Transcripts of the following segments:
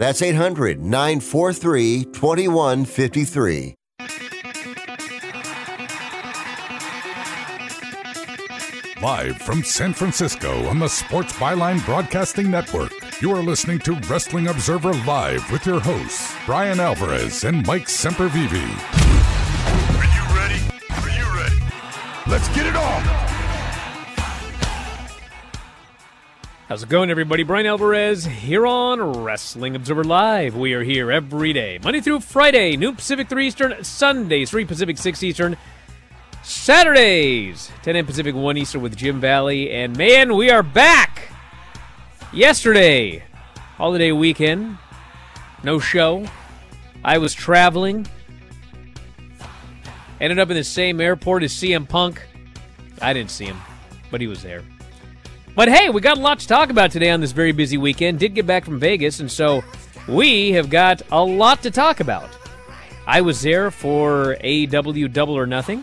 That's 800 943 2153. Live from San Francisco on the Sports Byline Broadcasting Network, you are listening to Wrestling Observer Live with your hosts, Bryan Alvarez and Mike Sempervive. Are you ready? Are you ready? Let's get it on! How's it going, everybody? Bryan Alvarez here on Wrestling Observer Live. We are here every day, Monday through Friday, noon Pacific 3 Eastern, Sundays 3 Pacific 6 Eastern, Saturdays 10 a.m. Pacific 1 Eastern with Jim Valley. And man, we are back! Yesterday, holiday weekend, no show. I was traveling. Ended up in the same airport as CM Punk. I didn't see him, but he was there. But hey, we got a lot to talk about today on this very busy weekend. Did get back from Vegas, and so we have got a lot to talk about. I was there for AEW Double or Nothing.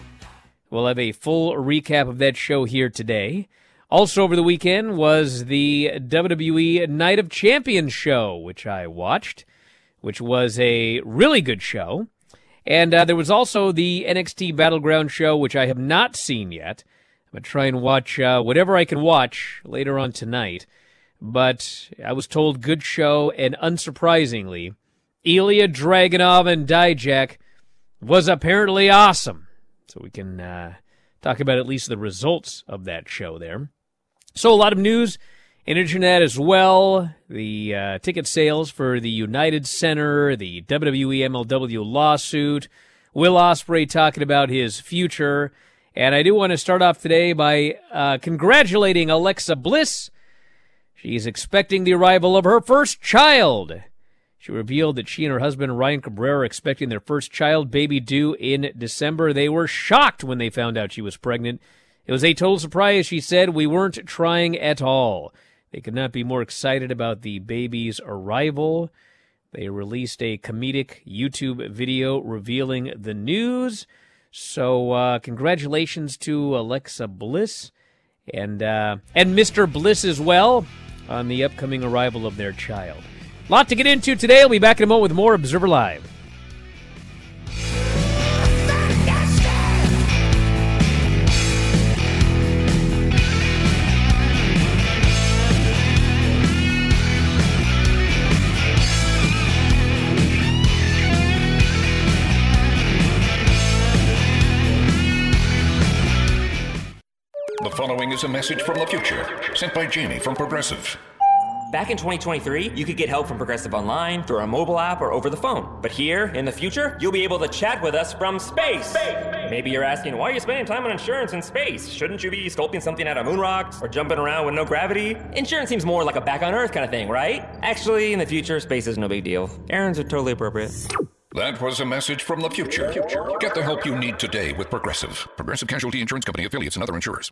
We'll have a full recap of that show here today. Also, over the weekend was the WWE Night of Champions show, which I watched, which was a really good show. And uh, there was also the NXT Battleground show, which I have not seen yet. Try and watch uh, whatever I can watch later on tonight. But I was told good show, and unsurprisingly, Ilya Dragunov and Dijak was apparently awesome. So we can uh, talk about at least the results of that show there. So a lot of news in internet as well. The uh, ticket sales for the United Center, the WWE MLW lawsuit, Will Ospreay talking about his future. And I do want to start off today by uh, congratulating Alexa Bliss. She's expecting the arrival of her first child. She revealed that she and her husband Ryan Cabrera are expecting their first child, baby due in December. They were shocked when they found out she was pregnant. It was a total surprise, she said. We weren't trying at all. They could not be more excited about the baby's arrival. They released a comedic YouTube video revealing the news. So, uh, congratulations to Alexa Bliss and uh, and Mr. Bliss as well on the upcoming arrival of their child. Lot to get into today. I'll be back in a moment with more Observer Live. Is a message from the future, sent by Jamie from Progressive. Back in 2023, you could get help from Progressive Online, through our mobile app, or over the phone. But here, in the future, you'll be able to chat with us from space. Maybe you're asking, why are you spending time on insurance in space? Shouldn't you be sculpting something out of moon rocks or jumping around with no gravity? Insurance seems more like a back on Earth kind of thing, right? Actually, in the future, space is no big deal. Errands are totally appropriate. That was a message from the future. Get the help you need today with Progressive. Progressive Casualty Insurance Company affiliates and other insurers.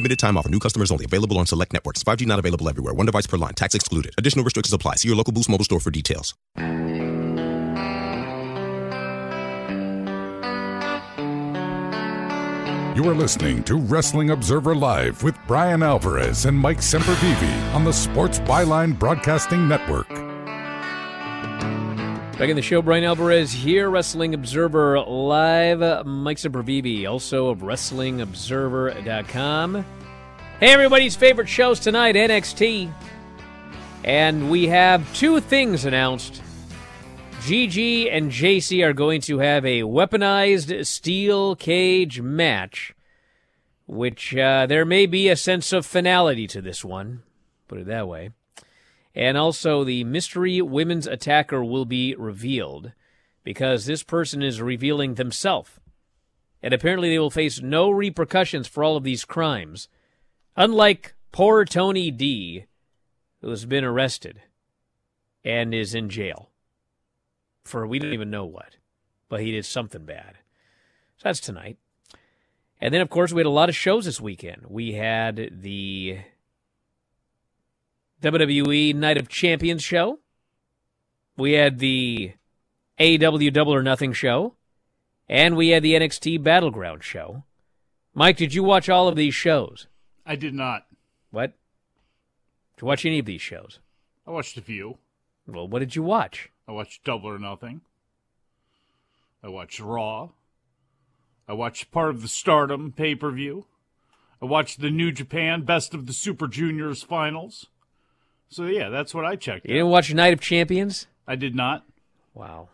Limited time offer. New customers only. Available on select networks. 5G not available everywhere. One device per line. Tax excluded. Additional restrictions apply. See your local Boost Mobile store for details. You are listening to Wrestling Observer Live with Bryan Alvarez and Mike Sempervive on the Sports Byline Broadcasting Network. Back in the show, Bryan Alvarez here, Wrestling Observer Live. Mike Sempervive, also of WrestlingObserver.com. Hey, everybody's favorite shows tonight, NXT. And we have two things announced. Gigi and Jacy are going to have a weaponized steel cage match, which uh, there may be a sense of finality to this one, put it that way. And also, the mystery women's attacker will be revealed because this person is revealing themselves. And apparently, they will face no repercussions for all of these crimes, unlike poor Tony D, who has been arrested and is in jail for we don't even know what, but he did something bad. So that's tonight. And then, of course, we had a lot of shows this weekend. We had the WWE Night of Champions show. We had the AEW Double or Nothing show. And we had the NXT Battleground show. Mike, did you watch all of these shows? I did not. What? Did you watch any of these shows? I watched a few. Well, what did you watch? I watched Double or Nothing. I watched Raw. I watched part of the Stardom pay per view. I watched the New Japan Best of the Super Juniors finals. So yeah, that's what I checked. You didn't watch Night of Champions? I did not. Wow.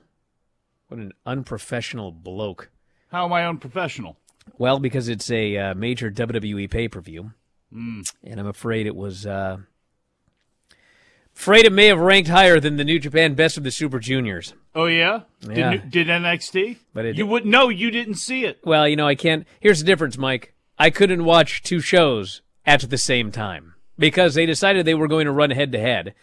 What an unprofessional bloke. How am I unprofessional? Well, because it's a uh, major WWE pay per view. Mm. And I'm afraid it was. Uh, afraid it may have ranked higher than the New Japan Best of the Super Juniors. Oh yeah, Yeah. Did, did NXT? But it- you would no, you didn't see it. Well, you know, I can't. Here's the difference, Mike. I couldn't watch two shows at the same time because they decided they were going to run head to head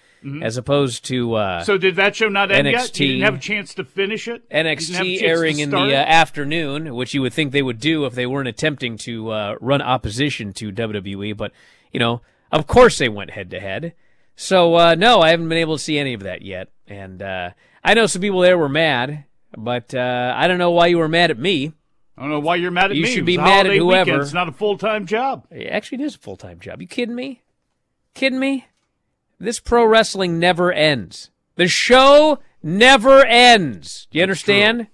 as opposed to uh, So did that show not end yet? NXT You didn't have a chance to finish it. You didn't have a NXT chance to airing in the start uh, it? afternoon, which you would think they would do if they weren't attempting to uh, run opposition to WWE. But you know, of course, they went head to head. So uh, no, I haven't been able to see any of that yet, and uh, I know some people there were mad, but uh, I don't know why you were mad at me. I don't know why you're mad at You me. should It be was a mad at holiday whoever. Weekend. It's not a full time job. Actually, it is a full time job. You kidding me? Kidding me? This pro wrestling never ends. The show never ends. Do you understand?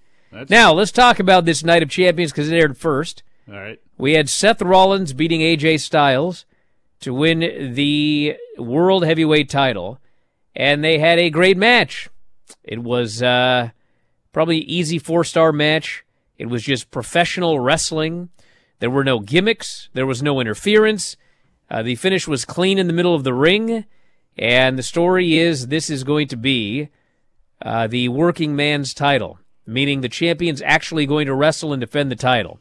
Now, let's talk about this Night of Champions because it aired first. all right. We had Seth Rollins beating AJ Styles to win the World Heavyweight title. and they had a great match. It was uh, probably easy four star match. It was just professional wrestling. There were no gimmicks. There was no interference. Uh, the finish was clean in the middle of the ring, and the story is this is going to be uh, the working man's title, meaning the champion's actually going to wrestle and defend the title.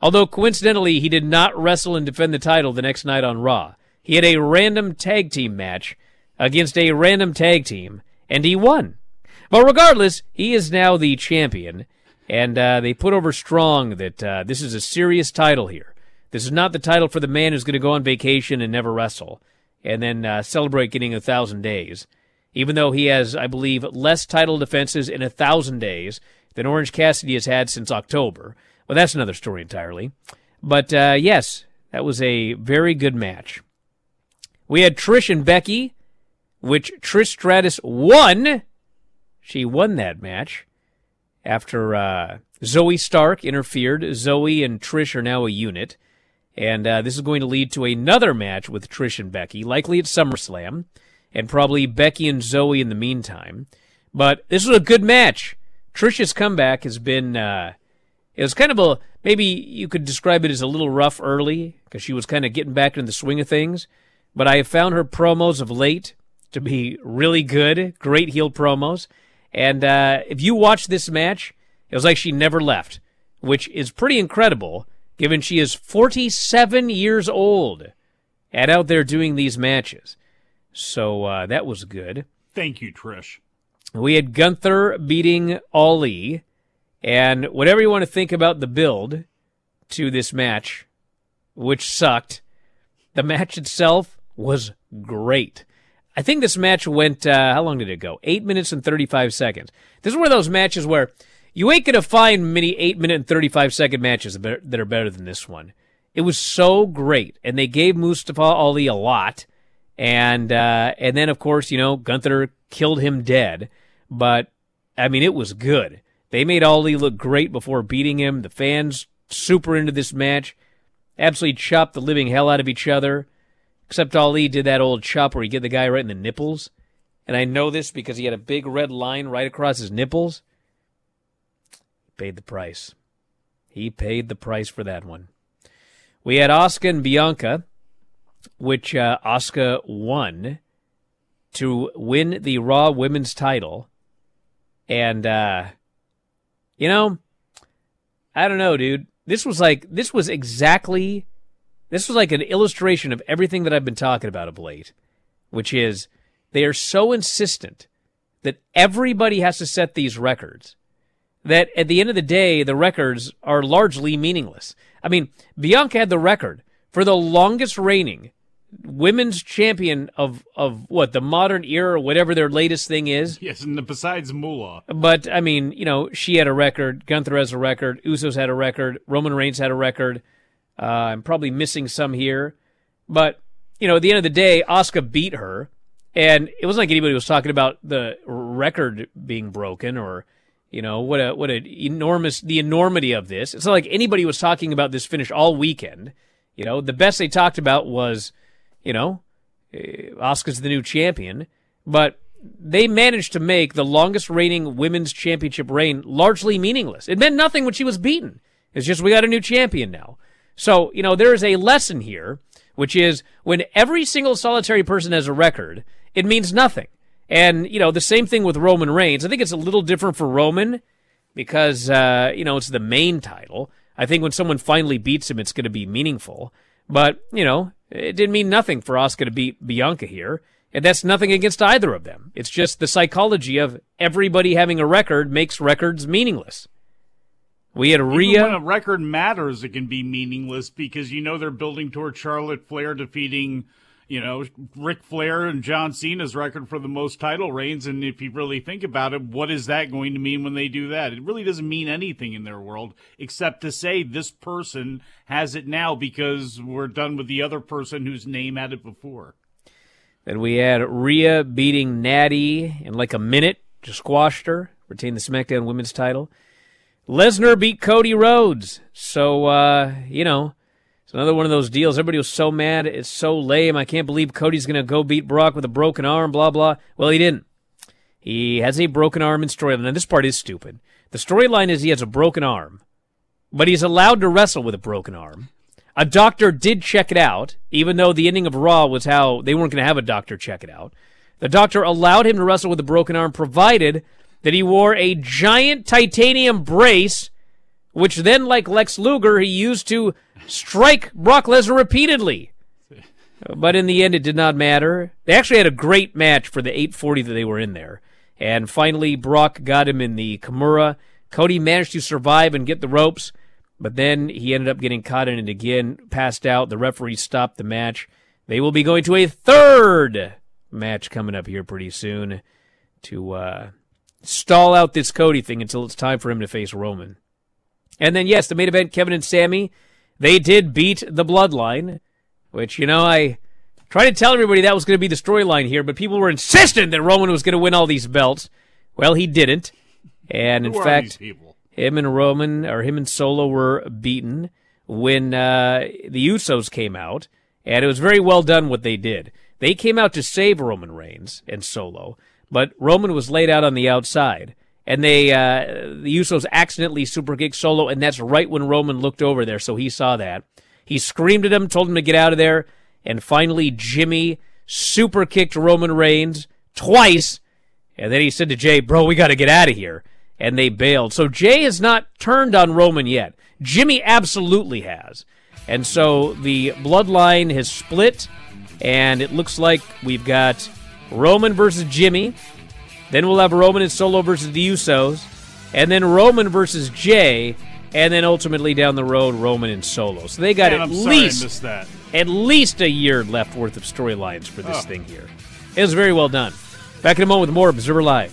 Although coincidentally, he did not wrestle and defend the title the next night on Raw. He had a random tag team match against a random tag team, and he won. But regardless, he is now the champion, and uh, they put over strong that uh, this is a serious title here. This is not the title for the man who's going to go on vacation and never wrestle, and then uh, celebrate getting a thousand days. Even though he has, I believe, less title defenses in a thousand days than Orange Cassidy has had since October. Well, that's another story entirely. But uh, yes, that was a very good match. We had Trish and Becky, which Trish Stratus won. She won that match after uh, Zoey Stark interfered. Zoey and Trish are now a unit. And uh, this is going to lead to another match with Trish and Becky, likely at SummerSlam, and probably Becky and Zoey in the meantime. But this was a good match. Trish's comeback has been, uh, it was kind of a, maybe you could describe it as a little rough early, because she was kind of getting back in the swing of things. But I have found her promos of late to be really good, great heel promos. And uh, if you watch this match, it was like she never left, which is pretty incredible given she is 47 years old and out there doing these matches. So uh, that was good. Thank you, Trish. We had Gunther beating Ali, and whatever you want to think about the build to this match, which sucked, the match itself was great. I think this match went, uh, how long did it go? Eight minutes and 35 seconds. This is one of those matches where you ain't going to find many eight minute and 35 second matches that are better than this one. It was so great. And they gave Mustafa Ali a lot. And, uh, and then of course, you know, Gunther killed him dead. But, I mean, it was good. They made Ali look great before beating him. The fans super into this match. Absolutely chopped the living hell out of each other. Except Ali did that old chop where he get the guy right in the nipples. And I know this because he had a big red line right across his nipples. Paid the price. He paid the price for that one. We had Asuka and Bianca, which uh, Asuka won to win the Raw Women's title. And, uh, you know, I don't know, dude. This was like, this was exactly this was like an illustration of everything that I've been talking about of late, which is they are so insistent that everybody has to set these records that at the end of the day, the records are largely meaningless. I mean, Bianca had the record for the longest reigning women's champion of, of what, the modern era whatever their latest thing is. Yes, and besides Moolah. But, I mean, you know, she had a record, Gunther has a record, Usos had a record, Roman Reigns had a record. Uh, I'm probably missing some here, but you know, at the end of the day, Asuka beat her, and it wasn't like anybody was talking about the record being broken or you know what a what a enormous the enormity of this. It's not like anybody was talking about this finish all weekend. You know, the best they talked about was, you know, eh, Asuka's the new champion, but they managed to make the longest reigning women's championship reign largely meaningless. It meant nothing when she was beaten. It's just we got a new champion now. So, you know, there is a lesson here, which is when every single solitary person has a record, it means nothing. And, you know, the same thing with Roman Reigns. I think it's a little different for Roman because, uh, you know, it's the main title. I think when someone finally beats him, it's going to be meaningful. But, you know, it didn't mean nothing for Asuka to beat Bianca here. And that's nothing against either of them. It's just the psychology of everybody having a record makes records meaningless. We had Rhea. Even when a record matters, it can be meaningless because you know they're building toward Charlotte Flair defeating, you know, Ric Flair and John Cena's record for the most title reigns. And if you really think about it, what is that going to mean when they do that? It really doesn't mean anything in their world except to say this person has it now because we're done with the other person whose name had it before. Then we had Rhea beating Natty in like a minute, just squashed her, retained the SmackDown Women's title. Lesnar beat Cody Rhodes. So, uh, you know, It's another one of those deals. Everybody was so mad. It's so lame. I can't believe Cody's going to go beat Brock with a broken arm, blah, blah. Well, he didn't. He has a broken arm in storyline. And this part is stupid. The storyline is he has a broken arm, but he's allowed to wrestle with a broken arm. A doctor did check it out, even though the ending of Raw was how they weren't going to have a doctor check it out. The doctor allowed him to wrestle with a broken arm, provided that he wore a giant titanium brace, which then, like Lex Luger, he used to strike Brock Lesnar repeatedly. But in the end, it did not matter. They actually had a great match for the 840 that they were in there. And finally, Brock got him in the Kimura. Cody managed to survive and get the ropes, but then he ended up getting caught in it again, passed out. The referee stopped the match. They will be going to a third match coming up here pretty soon to uh, stall out this Cody thing until it's time for him to face Roman. And then, yes, the main event, Kevin and Sammy, they did beat the Bloodline, which, you know, I tried to tell everybody that was going to be the storyline here, but people were insistent that Roman was going to win all these belts. Well, he didn't. And in fact, him and Roman, or him and Solo were beaten when uh, the Usos came out, and it was very well done what they did. They came out to save Roman Reigns and Solo, but Roman was laid out on the outside, and they uh, the Usos accidentally super kicked Solo, and that's right when Roman looked over there, so he saw that. He screamed at him, told him to get out of there, and finally Jimmy super kicked Roman Reigns twice, and then he said to Jay, "Bro, we got to get out of here." And they bailed. So Jay has not turned on Roman yet. Jimmy absolutely has. And so the bloodline has split, and it looks like we've got Roman versus Jimmy. Then we'll have Roman and Solo versus the Usos, and then Roman versus Jay, and then ultimately down the road Roman and Solo. So they got Man, at I'm sorry I least that. at least a year left worth of storylines for this Oh. thing here. It was very well done. Back in a moment with more Observer Live.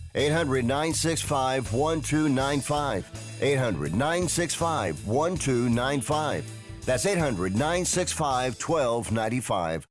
800 965 1295. 800 965 1295. That's 800 965 1295.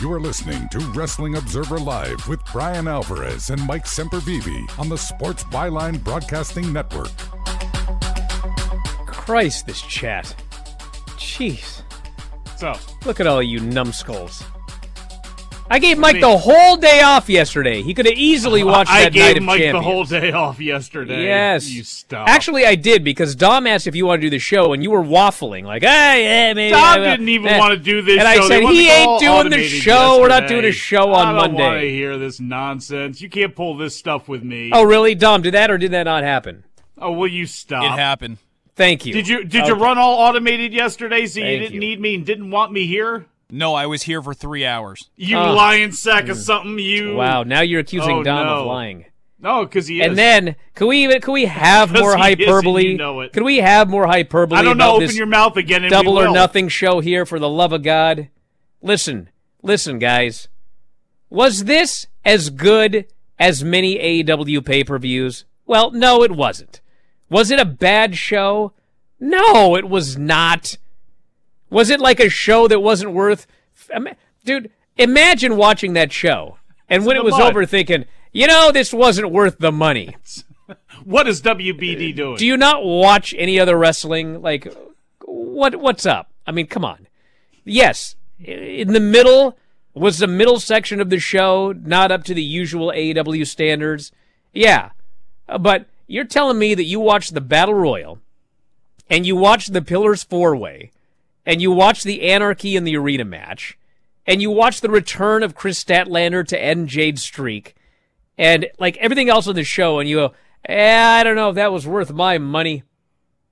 You are listening to Wrestling Observer Live with Bryan Alvarez and Mike Sempervive on the Sports Byline Broadcasting Network. Christ, this chat. Jeez. So, Look at all you numbskulls. I gave Mike the whole day off yesterday. He could have easily watched I that gave Night of Mike the whole day off yesterday. Yes. You stop. Actually, I did because Dom asked if you want to do the show, and you were waffling like, "Hey, yeah, maybe." Dom I will." didn't even Eh. want to do this And I show. They said he ain't doing the automated show. We're not doing a show I on don't want to hear this nonsense. You can't pull this stuff with me. Oh, really, Dom? Did that or did that not happen? Oh, will you stop? It happened. Thank you. Did you did you run all automated yesterday so you didn't you. need me and didn't want me here? No, I was here for three hours. You Oh. lying sack of mm. something, you Wow, now you're accusing Oh, Dom no. of lying. No, because he is. And then, can we even could we have 'Cause more he is and hyperbole? you know it. Could we have more hyperbole? I don't know. Open your mouth again and double we or nothing show here for the love of God. Listen, listen, guys. Was this as good as many AEW pay per views? Well, no, it wasn't. Was it a bad show? No, it was not. Was it like a show that wasn't worth. Dude, imagine watching that show and when it was mud. over thinking, you know, this wasn't worth the money. What is WBD doing? Do you not watch any other wrestling? Like, what what's up? I mean, come on. Yes, in the middle was the middle section of the show not up to the usual AEW standards. Yeah, Uh, but you're telling me that you watched the Battle Royal, and you watched the Pillars Four Way, and you watch the Anarchy in the Arena match, and you watch the return of Kris Statlander to end Jade's streak, and like everything else on the show, and you go, eh, I don't know if that was worth my money.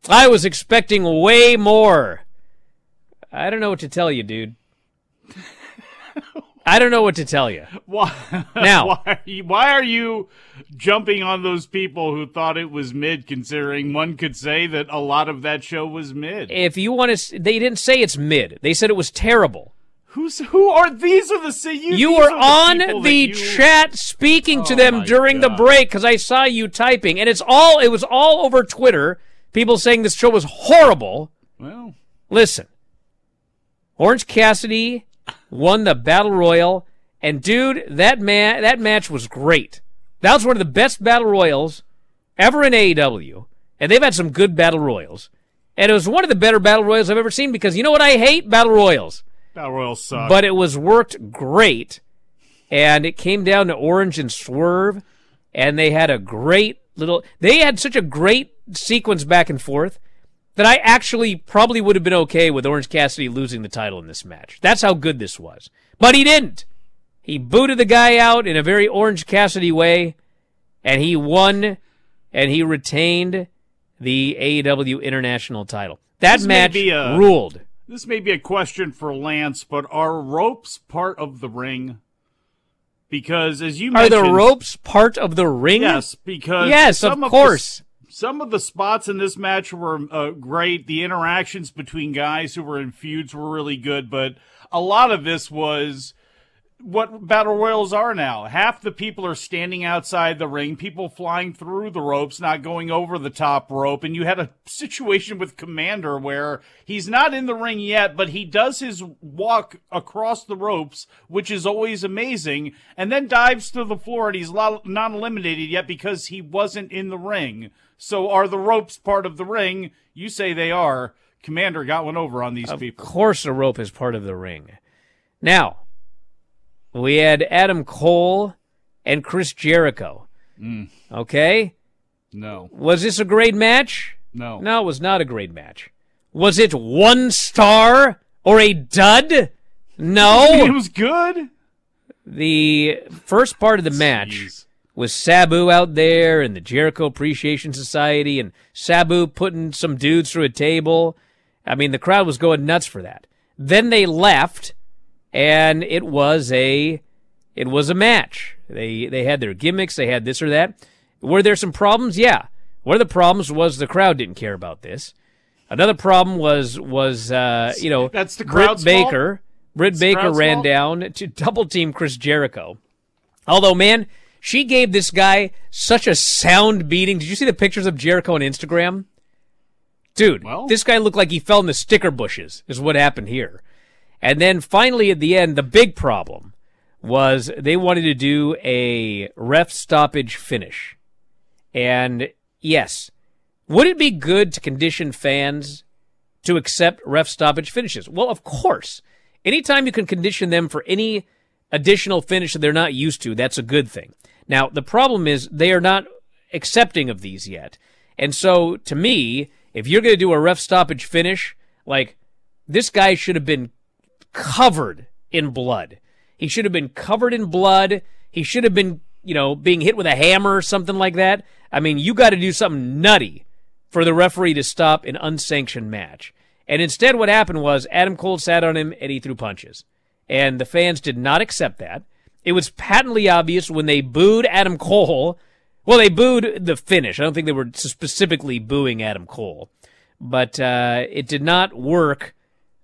I was expecting way more. I don't know what to tell you, dude. I don't know what to tell you. Why Now- Why are, you, why are you jumping on those people who thought it was mid? Considering one could say that a lot of that show was mid. If you want to, they didn't say it's mid. They said it was terrible. Who's who are these? Are the you? You were the, on that the you- chat speaking to Oh them my during the break because I saw you typing, and it's all it was all over Twitter. People saying this show was horrible. Well, Listen, Orange Cassidy won the battle royal, and dude, that man, that match was great. That was one of the best battle royals ever in AEW, and they've had some good battle royals. And it was one of the better battle royals I've ever seen because you know what I hate battle royals, Battle royals sucks. but it was worked great, and it came down to Orange and Swerve, and they had a great little. They had such a great sequence back and forth that I actually probably would have been okay with Orange Cassidy losing the title in this match. That's how good this was. But he didn't. He booted the guy out in a very Orange Cassidy way, and he won and he retained the AEW International title. That This match a- ruled. This may be a question for Lance, but are ropes part of the ring? Because as you mentioned Are the ropes part of the ring? Yes, because Yes, of the- course. Some of the spots in this match were uh, great. The interactions between guys who were in feuds were really good, but a lot of this was what battle royals are now. Half the people are standing outside the ring, people flying through the ropes, not going over the top rope. And you had a situation with Commander where he's not in the ring yet, but he does his walk across the ropes, which is always amazing, and then dives to the floor and he's not eliminated yet because he wasn't in the ring. So are the ropes part of the ring? You say they are. Commander got one over on these Of people. Of course, a rope is part of the ring. Now, we had Adam Cole and Chris Jericho. Mm. Okay? No. Was this a great match? No. No, it was not a great match. Was it one star or a dud? No. It was good. The first part of the match with Sabu out there and the Jericho Appreciation Society and Sabu putting some dudes through a table. I mean, the crowd was going nuts for that. Then they left and it was a it was a match. They they had their gimmicks, they had this or that. Were there some problems? Yeah. One of the problems was the crowd didn't care about this. Another problem was was uh, you know That's the Britt crowd's Baker. Britt It's Baker ran fault? down to double team Chris Jericho. Although, man, she gave this guy such a sound beating. Did you see the pictures of Jericho on Instagram? Dude, this guy looked like he fell in the sticker bushes, is what happened here. And then finally at the end, the big problem was they wanted to do a ref stoppage finish. And yes, would it be good to condition fans to accept ref stoppage finishes? Well, of course. Anytime you can condition them for any additional finish that they're not used to, that's a good thing. Now, the problem is they are not accepting of these yet. And so, to me, if you're going to do a ref stoppage finish, like, this guy should have been covered in blood. He should have been covered in blood. He should have been, you know, being hit with a hammer or something like that. I mean, you got to do something nutty for the referee to stop an unsanctioned match. And instead, what happened was Adam Cole sat on him and he threw punches. And the fans did not accept that. It was patently obvious when they booed Adam Cole. Well, they booed the finish. I don't think they were specifically booing Adam Cole. But uh, it did not work.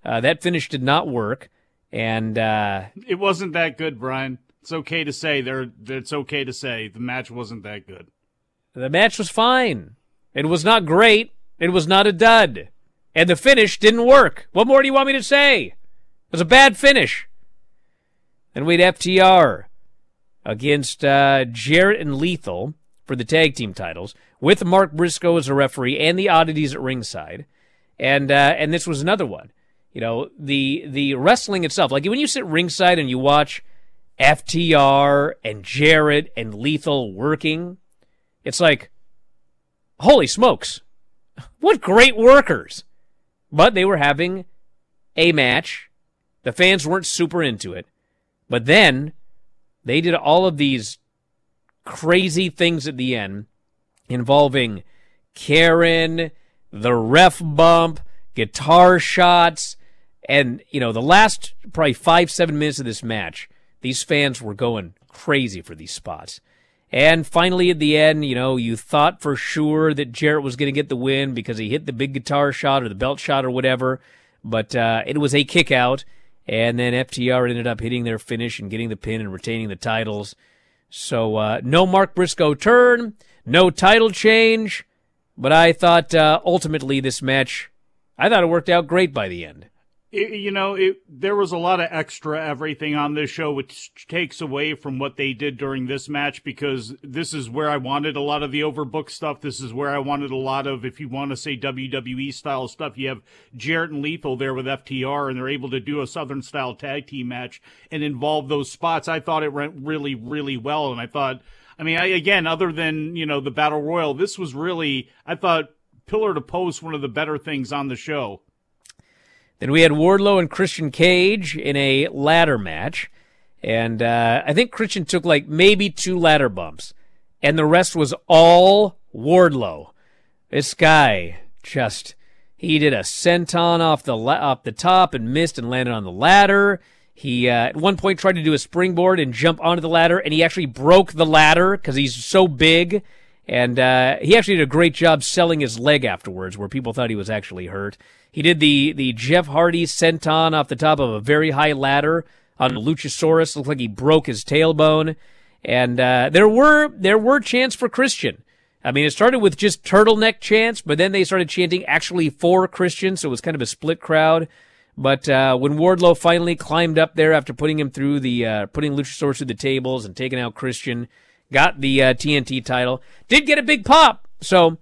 Uh, that finish did not work. And uh, It wasn't that good, Bryan. It's okay to say there. It's okay to say the match wasn't that good. The match was fine. It was not great. It was not a dud. And the finish didn't work. What more do you want me to say? It was a bad finish. Then we had FTR against uh, Jarrett and Lethal for the tag team titles, with Mark Briscoe as a referee and the oddities at ringside. And uh, and this was another one. You know, the the wrestling itself, like when you sit ringside and you watch FTR and Jarrett and Lethal working, it's like, holy smokes, what great workers! But they were having a match. The fans weren't super into it. But then they did all of these crazy things at the end involving Karen, the ref bump, guitar shots, and, you know, the last probably five, seven minutes of this match, these fans were going crazy for these spots. And finally, at the end, you know, you thought for sure that Jarrett was going to get the win because he hit the big guitar shot or the belt shot or whatever. But uh, it was a kick out. And then FTR ended up hitting their finish and getting the pin and retaining the titles. So uh, no Mark Briscoe turn, no title change. But I thought uh, ultimately this match, I thought it worked out great by the end. It, you know, it, there was a lot of extra everything on this show, which takes away from what they did during this match because this is where I wanted a lot of the overbooked stuff. This is where I wanted a lot of, if you want to say WWE style stuff, you have Jarrett and Lethal there with FTR, and they're able to do a Southern style tag team match and involve those spots. I thought it went really, really well, and I thought, I mean, I, again, other than you know the battle royal, this was really, I thought, pillar to post, one of the better things on the show. Then we had Wardlow and Christian Cage in a ladder match. And uh, I think Christian took like maybe two ladder bumps. And the rest was all Wardlow. This guy just, he did a senton off the, la- off the top and missed and landed on the ladder. He uh, at one point tried to do a springboard and jump onto the ladder, and he actually broke the ladder because he's so big. And uh, he actually did a great job selling his leg afterwards, where people thought he was actually hurt. He did the the Jeff Hardy senton off the top of a very high ladder on Luchasaurus. Looked like he broke his tailbone. And uh, there were there were chants for Christian. I mean, it started with just turtleneck chants, but then they started chanting actually for Christian, so it was kind of a split crowd. But uh, when Wardlow finally climbed up there after putting him through the uh, putting Luchasaurus through the tables and taking out Christian, got the uh, TNT title, did get a big pop. So,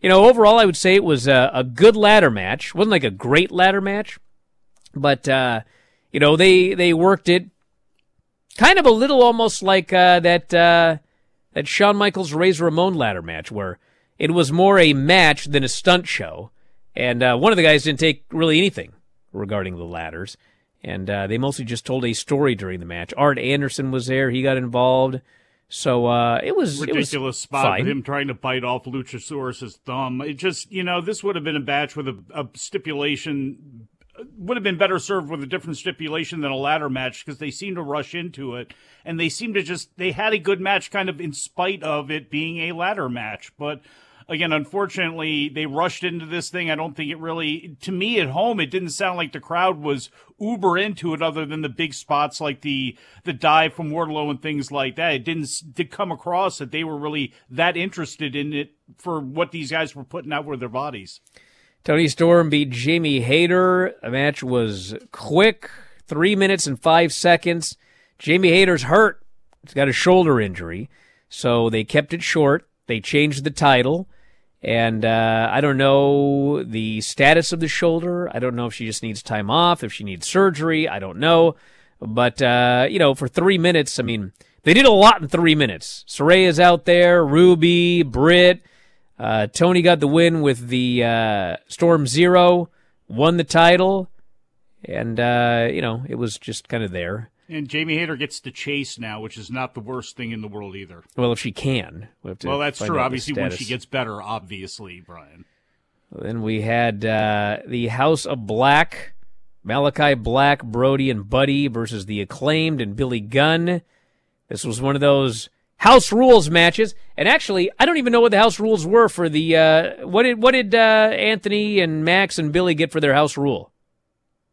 you know, overall, I would say it was a, a good ladder match. wasn't like a great ladder match, but uh, you know they they worked it kind of a little almost like uh, that uh, that Shawn Michaels Razor Ramon ladder match, where it was more a match than a stunt show, and uh, one of the guys didn't take really anything regarding the ladders, and uh, they mostly just told a story during the match. Arn Anderson was there; he got involved. So uh, it was it was ridiculous spot fine. with him trying to bite off Luchasaurus's thumb. It just, you know, this would have been a match with a, a stipulation. Would have been better served with a different stipulation than a ladder match because they seem to rush into it and they seem to just they had a good match kind of in spite of it being a ladder match. But again, unfortunately, they rushed into this thing. I don't think it really, to me at home, it didn't sound like the crowd was uber into it, other than the big spots like the the dive from Wardlow and things like that. It didn't did come across that they were really that interested in it for what these guys were putting out with their bodies. Toni Storm beat Jamie Hayter. The match was quick, three minutes and five seconds. Jamie Hayter's hurt. He's got a shoulder injury. So they kept it short. They changed the title. And uh, I don't know the status of the shoulder. I don't know if she just needs time off, if she needs surgery. I don't know. But, uh, you know, for three minutes, I mean, they did a lot in three minutes. Saraya's out there, Ruby, Britt. Uh, Toni got the win with the uh, Storm Zero, won the title. And, uh, you know, it was just kind of there. And Jamie Hayter gets to chase now, which is not the worst thing in the world either. Well, if she can. We have to well, that's true. Obviously, when she gets better, obviously, Bryan. Then we had uh, the House of Black, Malakai Black, Brody, and Buddy versus the Acclaimed and Billy Gunn. This was one of those house rules matches, and actually, I don't even know what the house rules were for the. Uh, what did what did uh, Anthony and Max and Billy get for their house rule?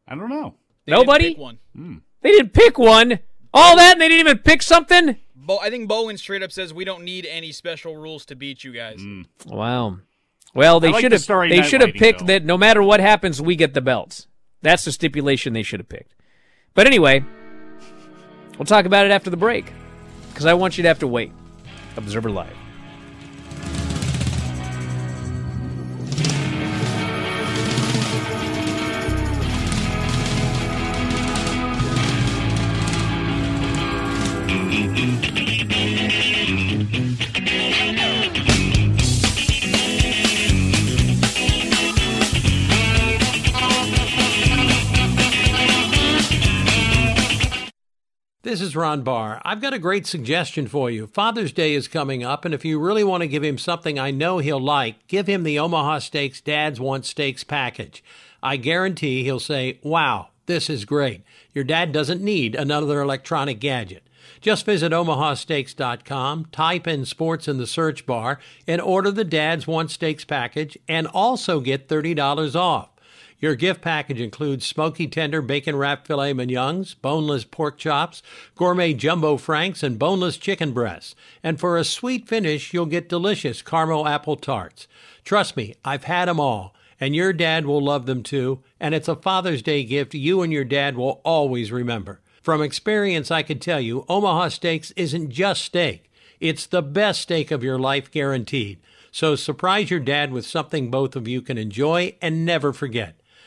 I don't know. Nobody. Pick one. They didn't pick one. All that, and they didn't even pick something. Bo- I think Bowen straight up says we don't need any special rules to beat you guys. Mm. Wow. Well, they like should the have. They should have picked though. that. No matter what happens, we get the belts. That's the stipulation they should have picked. But anyway, we'll talk about it after the break because I want you to have to wait. Observer Live. Ron Barr. I've got a great suggestion for you. Father's Day is coming up, and if you really want to give him something I know he'll like, give him the Omaha Steaks Dads Want Steaks package. I guarantee he'll say, Wow, this is great. Your dad doesn't need another electronic gadget. Just visit omahasteaks.com, type in sports in the search bar, and order the Dads Want Steaks package, and also get $30 off. Your gift package includes smoky tender bacon wrapped filet mignons, boneless pork chops, gourmet jumbo franks, and boneless chicken breasts. And for a sweet finish, you'll get delicious caramel apple tarts. Trust me, I've had them all, and your dad will love them too. And it's a Father's Day gift you and your dad will always remember. From experience, I can tell you, Omaha Steaks isn't just steak. It's the best steak of your life guaranteed. So surprise your dad with something both of you can enjoy and never forget.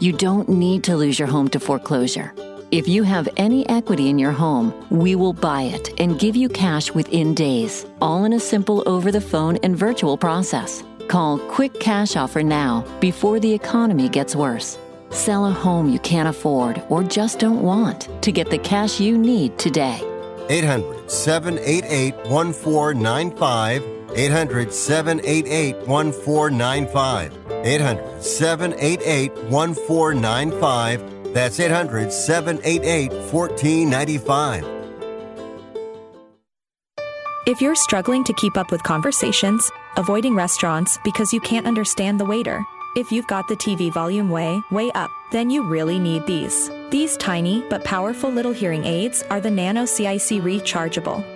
You don't need to lose your home to foreclosure. If you have any equity in your home, we will buy it and give you cash within days, all in a simple over the phone and virtual process. Call Quick Cash Offer now before the economy gets worse. Sell a home you can't afford or just don't want to get the cash you need today. 800 788 1495. 800 788 1495. 800 788 1495. That's 800 788 1495. If you're struggling to keep up with conversations, avoiding restaurants because you can't understand the waiter, if you've got the TV volume way, way up, then you really need these. These tiny but powerful little hearing aids are the Nano CIC rechargeable,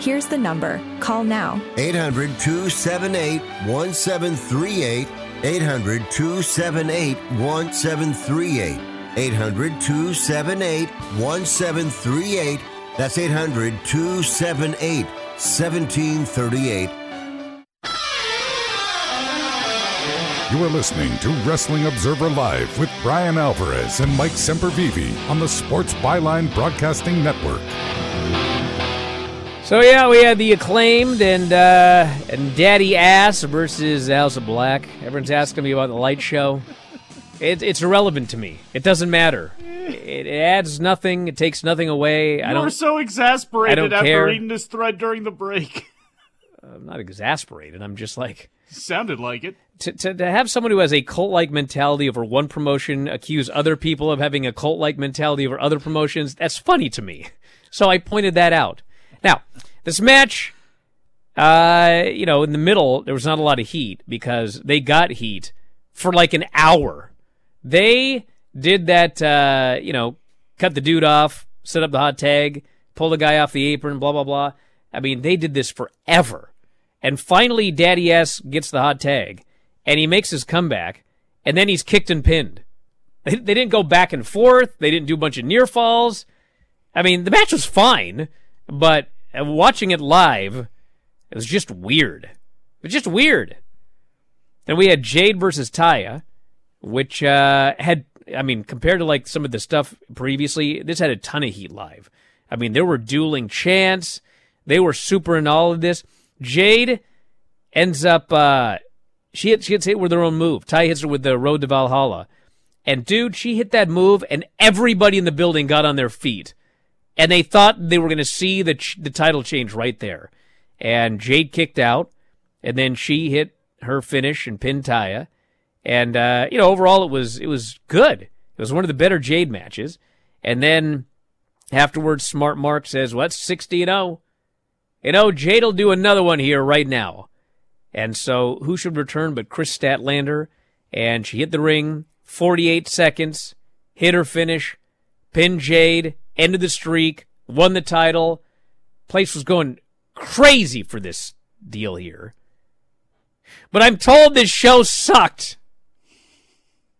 Here's the number. Call now. 800 278 1738. 800 278 1738. 800 278 1738. That's 800 278 1738. You are listening to Wrestling Observer Live with Bryan Alvarez and Mike Sempervive on the Sports Byline Broadcasting Network. So yeah, we had the acclaimed and uh, and Daddy Ass versus House of Black. Everyone's asking me about the light show. It, it's irrelevant to me. It doesn't matter. It, it adds nothing. It takes nothing away. You I don't. were so exasperated I don't after care. reading this thread during the break. I'm not exasperated. I'm just like Sounded like it. to, to, to have someone who has a cult like mentality over one promotion accuse other people of having a cult like mentality over other promotions, that's funny to me. So I pointed that out. Now, this match, uh, you know, in the middle, there was not a lot of heat because they got heat for like an hour. They did that, uh, you know, cut the dude off, set up the hot tag, pull the guy off the apron, blah, blah, blah. I mean, they did this forever. And finally, Daddy Ass gets the hot tag, and he makes his comeback, and then he's kicked and pinned. They, they didn't go back and forth. They didn't do a bunch of near falls. I mean, the match was fine, but uh, watching it live, it was just weird. It was just weird. Then we had Jade versus Taya, which uh, had, I mean, compared to like some of the stuff previously, this had a ton of heat live. I mean, there were dueling chants. They were super in all of this. Jade ends up, uh, she hits, she gets hit with her own move. Ty hits her with the Road to Valhalla. And dude, she hit that move, and everybody in the building got on their feet. And they thought they were going to see the, ch- the title change right there. And Jade kicked out, and then she hit her finish and pinned Taya. And, uh, you know, overall it was, it was good. It was one of the better Jade matches. And then afterwards, Smart Mark says, well, 60 and 0. You know, Jade will do another one here right now. And so who should return but Kris Statlander? And she hit the ring, 48 seconds, hit her finish, pinned Jade, ended the streak, won the title. Place was going crazy for this deal here. But I'm told this show sucked.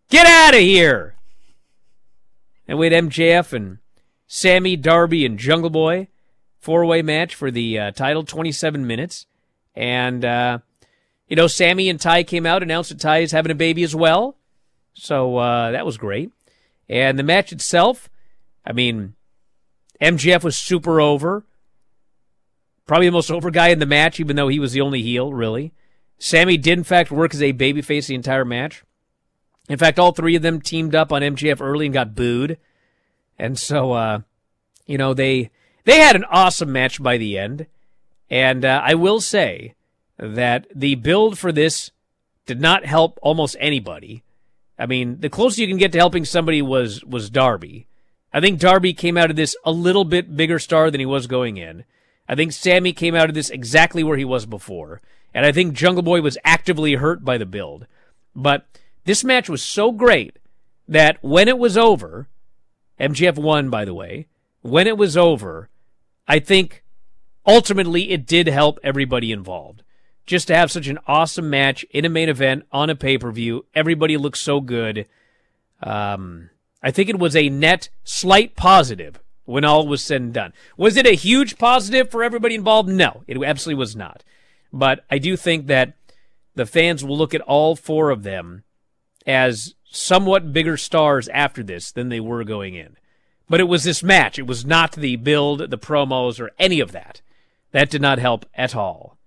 Get out of here. And we had MJF and Sammy, Darby, and Jungle Boy four way match for the uh, title, 27 minutes. And, uh, you know, Sammy and Tay came out, announced that Tay is having a baby as well. So uh, that was great. And the match itself, I mean, MJF was super over. Probably the most over guy in the match, even though he was the only heel, really. Sammy did, in fact, work as a babyface the entire match. In fact, all three of them teamed up on MJF early and got booed. And so, uh, you know, they they had an awesome match by the end. And uh, I will say that the build for this did not help almost anybody. I mean, the closest you can get to helping somebody was was Darby. I think Darby came out of this a little bit bigger star than he was going in. I think Sammy came out of this exactly where he was before. And I think Jungle Boy was actively hurt by the build. But this match was so great that when it was over, MJF won, by the way, when it was over, I think ultimately it did help everybody involved. Just to have such an awesome match in a main event on a pay per view, everybody looks so good. Um, I think it was a net slight positive when all was said and done. Was it a huge positive for everybody involved? No, it absolutely was not. But I do think that the fans will look at all four of them as somewhat bigger stars after this than they were going in. But it was this match. It was not the build, the promos, or any of that. That did not help at all.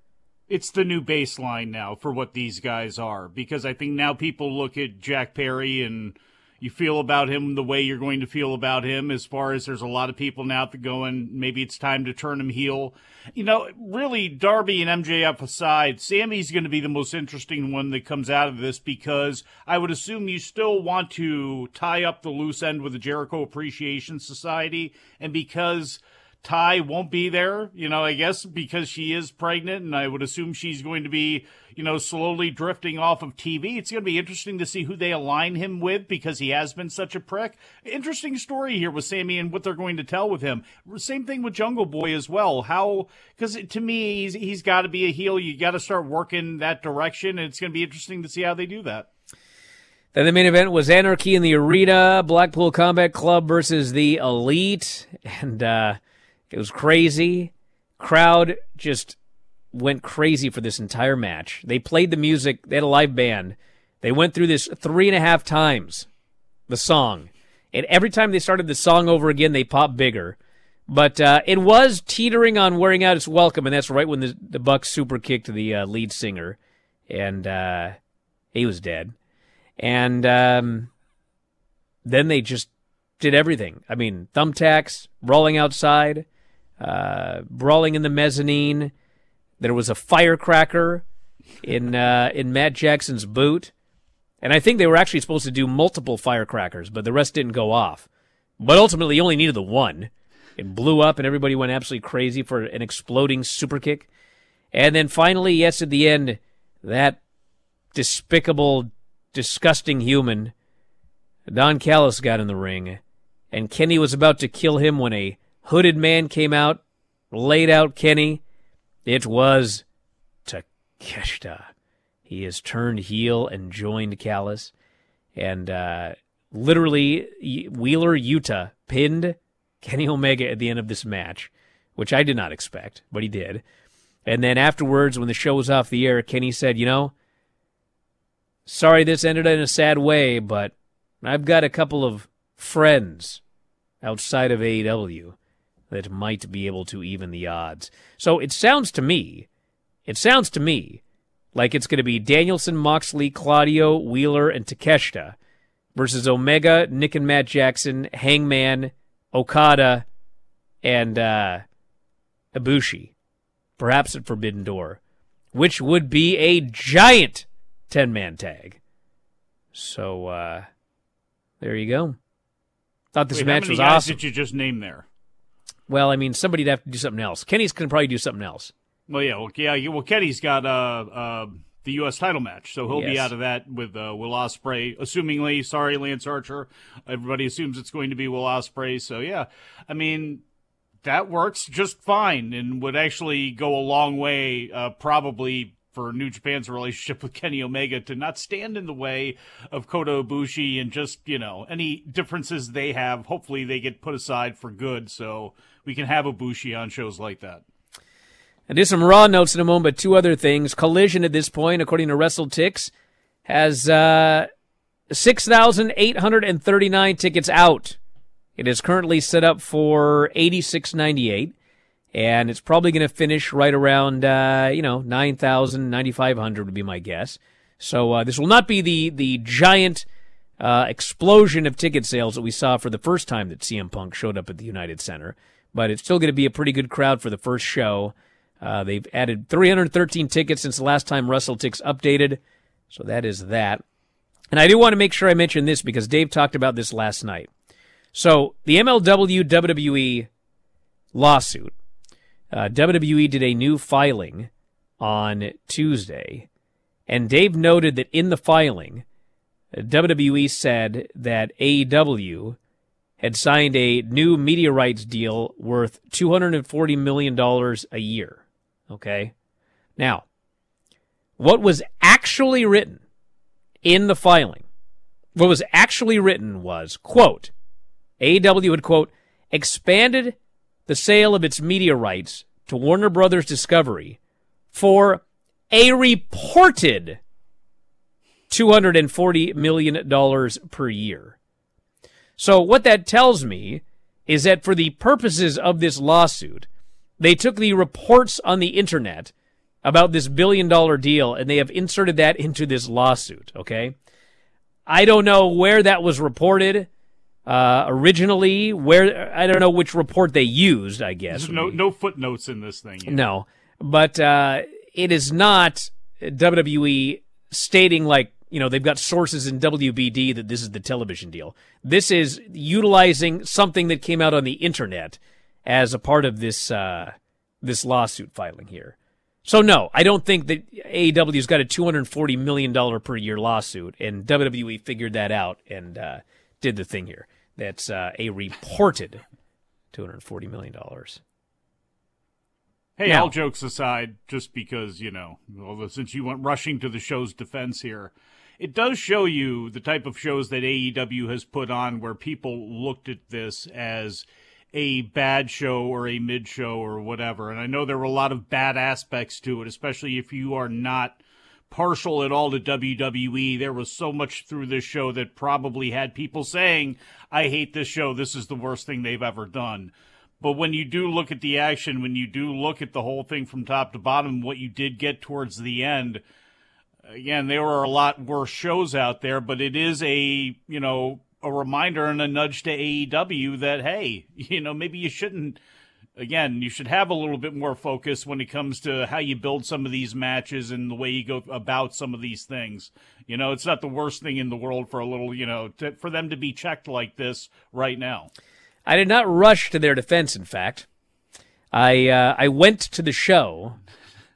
It's the new baseline now for what these guys are because I think now people look at Jack Perry and you feel about him the way you're going to feel about him as far as there's a lot of people now that going maybe it's time to turn him heel. You know, really Darby and MJF aside, Sammy's going to be the most interesting one that comes out of this because I would assume you still want to tie up the loose end with the Jericho Appreciation Society and because Tay won't be there, you know, I guess because she is pregnant and I would assume she's going to be, you know, slowly drifting off of TV. It's going to be interesting to see who they align him with because he has been such a prick. Interesting story here with Sammy and what they're going to tell with him. Same thing with Jungle Boy as well. How, because to me, he's, he's got to be a heel. You got to start working that direction. And it's going to be interesting to see how they do that. Then the main event was Anarchy in the Arena, Blackpool Combat Club versus the Elite. And, uh, it was crazy. Crowd just went crazy for this entire match. They played the music. They had a live band. They went through this three and a half times, the song. And every time they started the song over again, they popped bigger. But uh, it was teetering on wearing out its welcome, and that's right when the, the Bucks super kicked the uh, lead singer, and uh, he was dead. And um, then they just did everything. I mean, thumbtacks, rolling outside, uh, brawling in the mezzanine. There was a firecracker in uh, in Matt Jackson's boot, and I think they were actually supposed to do multiple firecrackers, but the rest didn't go off. But ultimately, you only needed the one. It blew up, and everybody went absolutely crazy for an exploding super kick. And then finally, yes, at the end, that despicable, disgusting human, Don Callis, got in the ring, and Kenny was about to kill him when a hooded man came out, laid out Kenny. It was Takeshita. He has turned heel and joined Callis. And uh, literally, Wheeler Yuta pinned Kenny Omega at the end of this match, which I did not expect, but he did. And then afterwards, when the show was off the air, Kenny said, You know, sorry this ended in a sad way, but I've got a couple of friends outside of AEW that might be able to even the odds. So it sounds to me, it sounds to me like it's going to be Danielson, Moxley, Claudio, Wheeler, and Takeshita versus Omega, Nick and Matt Jackson, Hangman, Okada, and uh, Ibushi, perhaps at Forbidden Door, which would be a giant 10 man tag. So uh, there you go. Thought this Wait, match how many was guys awesome. Did you just name there? Well, I mean, somebody'd have to do something else. Kenny's going to probably do something else. Well, yeah, well, yeah. Well, Kenny's got uh, uh, the U.S. title match, so he'll be out of that with uh, Will Ospreay. Assumingly, sorry, Lance Archer. Everybody assumes it's going to be Will Ospreay. So yeah, I mean that works just fine and would actually go a long way, uh, probably. For New Japan's relationship with Kenny Omega to not stand in the way of Kota Ibushi and just you know any differences they have, hopefully they get put aside for good, so we can have Ibushi on shows like that. I do some raw notes in a moment, but two other things. Collision at this point, according to WrestleTix, has uh, 6,839 tickets out. It is currently set up for 86.98, and it's probably going to finish right around, uh, you know, 9,000, 9,500 would be my guess. So uh, this will not be the the giant uh, explosion of ticket sales that we saw for the first time that CM Punk showed up at the United Center, but it's still going to be a pretty good crowd for the first show. Uh, they've added 313 tickets since the last time WrestleTix updated, so that is that. And I do want to make sure I mention this because Dave talked about this last night. So the MLW WWE lawsuit, uh, WWE did a new filing on Tuesday, and Dave noted that in the filing, WWE said that AEW had signed a new media rights deal worth $240 million a year. Okay? Now, what was actually written in the filing, what was actually written was, quote, AEW had, quote, expanded the sale of its media rights to Warner Brothers Discovery for a reported $240 million per year. So what that tells me is that for the purposes of this lawsuit, they took the reports on the internet about this billion dollar deal and they have inserted that into this lawsuit, okay? I don't know where that was reported uh, originally, where I don't know which report they used, I guess. There's no no footnotes in this thing. yet. No, but uh, it is not WWE stating like you know they've got sources in WBD that this is the television deal. This is utilizing something that came out on the internet as a part of this uh, this lawsuit filing here. So no, I don't think that AEW's got a two hundred forty million dollar per year lawsuit, and WWE figured that out and uh, did the thing here. That's uh, a reported two hundred forty million dollars. Hey, Now- all jokes aside, just because, you know, although since you went rushing to the show's defense here, it does show you the type of shows that AEW has put on where people looked at this as a bad show or a mid show or whatever. And I know there were a lot of bad aspects to it, especially if you are not partial at all to WWE. There was so much through this show that probably had people saying, I hate this show. This is the worst thing they've ever done. But when you do look at the action, when you do look at the whole thing from top to bottom, what you did get towards the end, again, there are a lot worse shows out there, but it is a, you know, a reminder and a nudge to AEW that, hey, you know, maybe you shouldn't, again, you should have a little bit more focus when it comes to how you build some of these matches and the way you go about some of these things. You know, it's not the worst thing in the world for a little, you know, to, for them to be checked like this right now. I did not rush to their defense. In fact, I uh, I went to the show.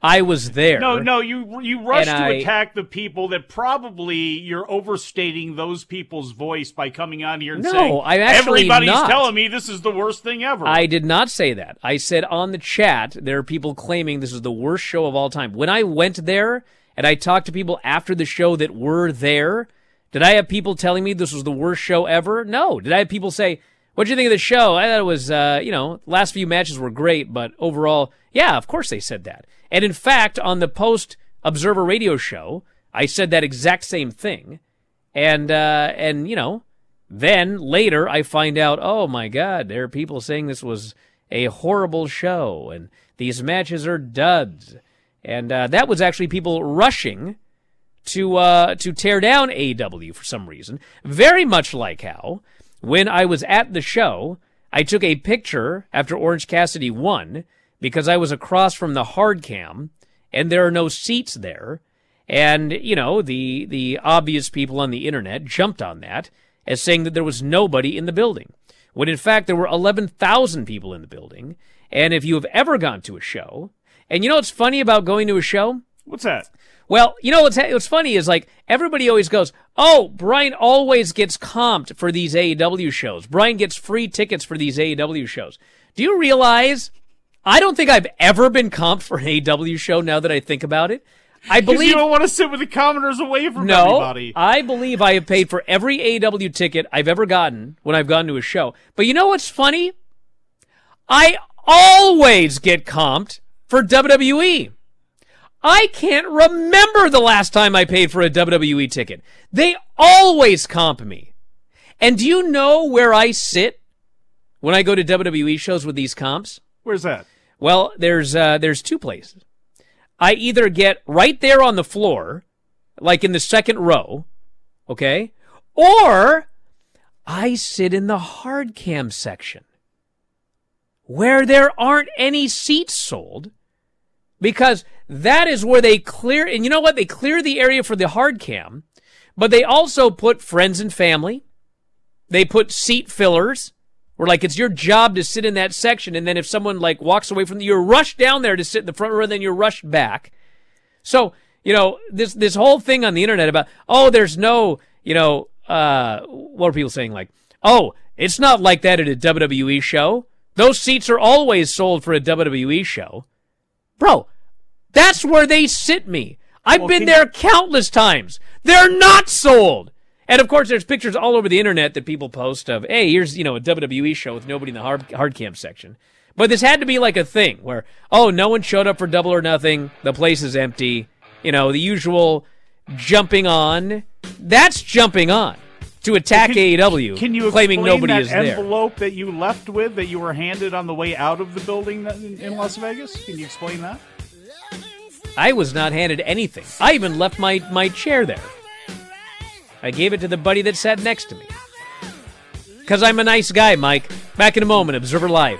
I was there. No, no, you you rush to I- attack the people that probably you're overstating those people's voice by coming on here and No, saying I'm actually everybody's not. telling me this is the worst thing ever. I did not say that. I said on the chat there are people claiming this is the worst show of all time. When I went there and I talked to people after the show that were there, did I have people telling me this was the worst show ever? No. Did I have people say, "What'd you think of the show?" I thought it was, uh, you know, last few matches were great, but overall, yeah, of course they said that. And in fact, on the post Observer Radio show, I said that exact same thing. And uh, and you know, then later I find out, oh my God, there are people saying this was a horrible show and these matches are duds. And uh, that was actually people rushing to uh, to tear down AEW for some reason. Very much like how when I was at the show, I took a picture after Orange Cassidy won because I was across from the hard cam and there are no seats there. And, you know, the the obvious people on the internet jumped on that as saying that there was nobody in the building. When in fact there were 11,000 people in the building. And if you have ever gone to a show, and you know what's funny about going to a show? What's that? Well, you know what's what's funny is like everybody always goes, "Oh, Bryan always gets comped for these AEW shows. Bryan gets free tickets for these AEW shows." Do you realize I don't think I've ever been comped for an AEW show now that I think about it. I believe you don't want to sit with the commoners away from no, everybody. I believe I have paid for every AEW ticket I've ever gotten when I've gone to a show. But you know what's funny? I always get comped for WWE. I can't remember the last time I paid for a WWE ticket. They always comp me. And do you know where I sit when I go to WWE shows with these comps? Where's that? Well, there's uh, there's two places. I either get right there on the floor, like in the second row, okay, or I sit in the hard cam section where there aren't any seats sold because that is where they clear and you know what? They clear the area for the hard cam but they also put friends and family. They put seat fillers where like it's your job to sit in that section and then if someone like walks away from the, you're rushed down there to sit in the front row and then you're rushed back. So you know this this whole thing on the internet about oh there's no you know uh what are people saying? Like oh it's not like that at a WWE show. Those seats are always sold for a WWE show. Bro that's where they sit me I've Well, been can- there countless times they're not sold and of course, there's pictures all over the internet that people post of, hey, here's, you know, a WWE show with nobody in the hard, hard cam section. But this had to be like a thing where, oh, no one showed up for double or nothing. The place is empty. You know, the usual jumping on. That's jumping on to attack AEW, Can you claiming explain nobody that is there. envelope that you left with that you were handed on the way out of the building in, in Las Vegas? Can you explain that? I was not handed anything. I even left my, my chair there. I gave it to the buddy that sat next to me. Because I'm a nice guy, Mike. Back in a moment, Observer Live.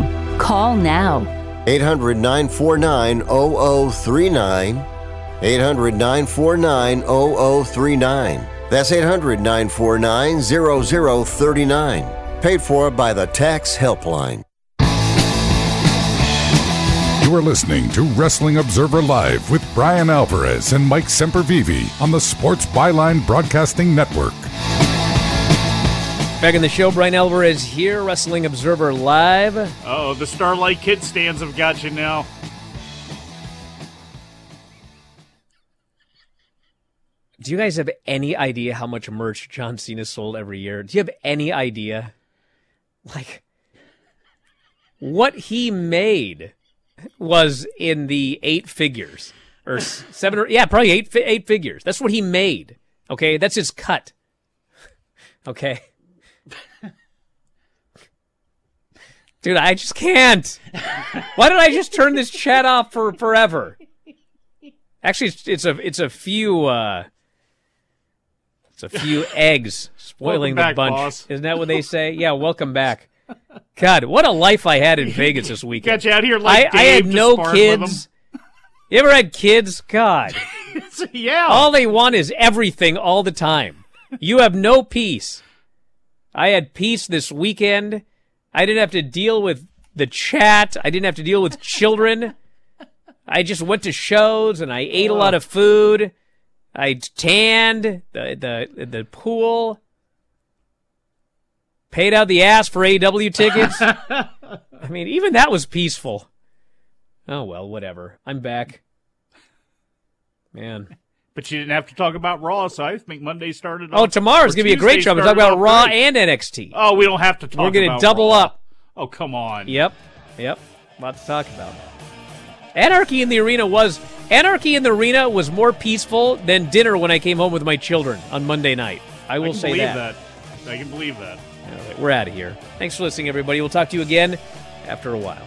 Call now. 800 949 0039. 800 949 0039. That's 800 949 0039. Paid for by the Tax Helpline. You are listening to Wrestling Observer Live with Bryan Alvarez and Mike Sempervive on the Sports Byline Broadcasting Network. Back in the show, Bryan Alvarez here, Wrestling Observer Live. Oh, the Starlight Kid stands have got you now. Do you guys have any idea how much merch John Cena sold every year? Do you have any idea? Like, what he made was in the eight figures or seven or yeah, probably eight eight figures. That's what he made. Okay, that's his cut. Okay. Dude, I just can't. Why did I just turn this chat off for forever? Actually, it's, it's a it's a few uh it's a few eggs spoiling Welcome the back, bunch. boss. Isn't that what they say? Yeah, welcome back. God, what a life I had in Vegas this weekend. Got you out here like I, I had no kids. You ever had kids? God. yeah. All they want is everything all the time. You have no peace. I had peace this weekend. I didn't have to deal with the chat. I didn't have to deal with children. I just went to shows and I ate a lot of oh. food. I tanned the the the pool. Paid out the ass for AEW tickets. I mean, even that was peaceful. Oh well, whatever. I'm back. Man. But you didn't have to talk about Raw, so I think Monday started. Oh, tomorrow's gonna be a great show. We're talking about Raw great. and NXT. Oh, we don't have to talk. We're gonna double Raw. up. Oh, come on. Yep. Yep. Lot to talk about. Anarchy in the Arena was Anarchy in the Arena was more peaceful than dinner when I came home with my children on Monday night. I will can say believe that. that. I can believe that. All right, we're out of here. Thanks for listening, everybody. We'll talk to you again after a while.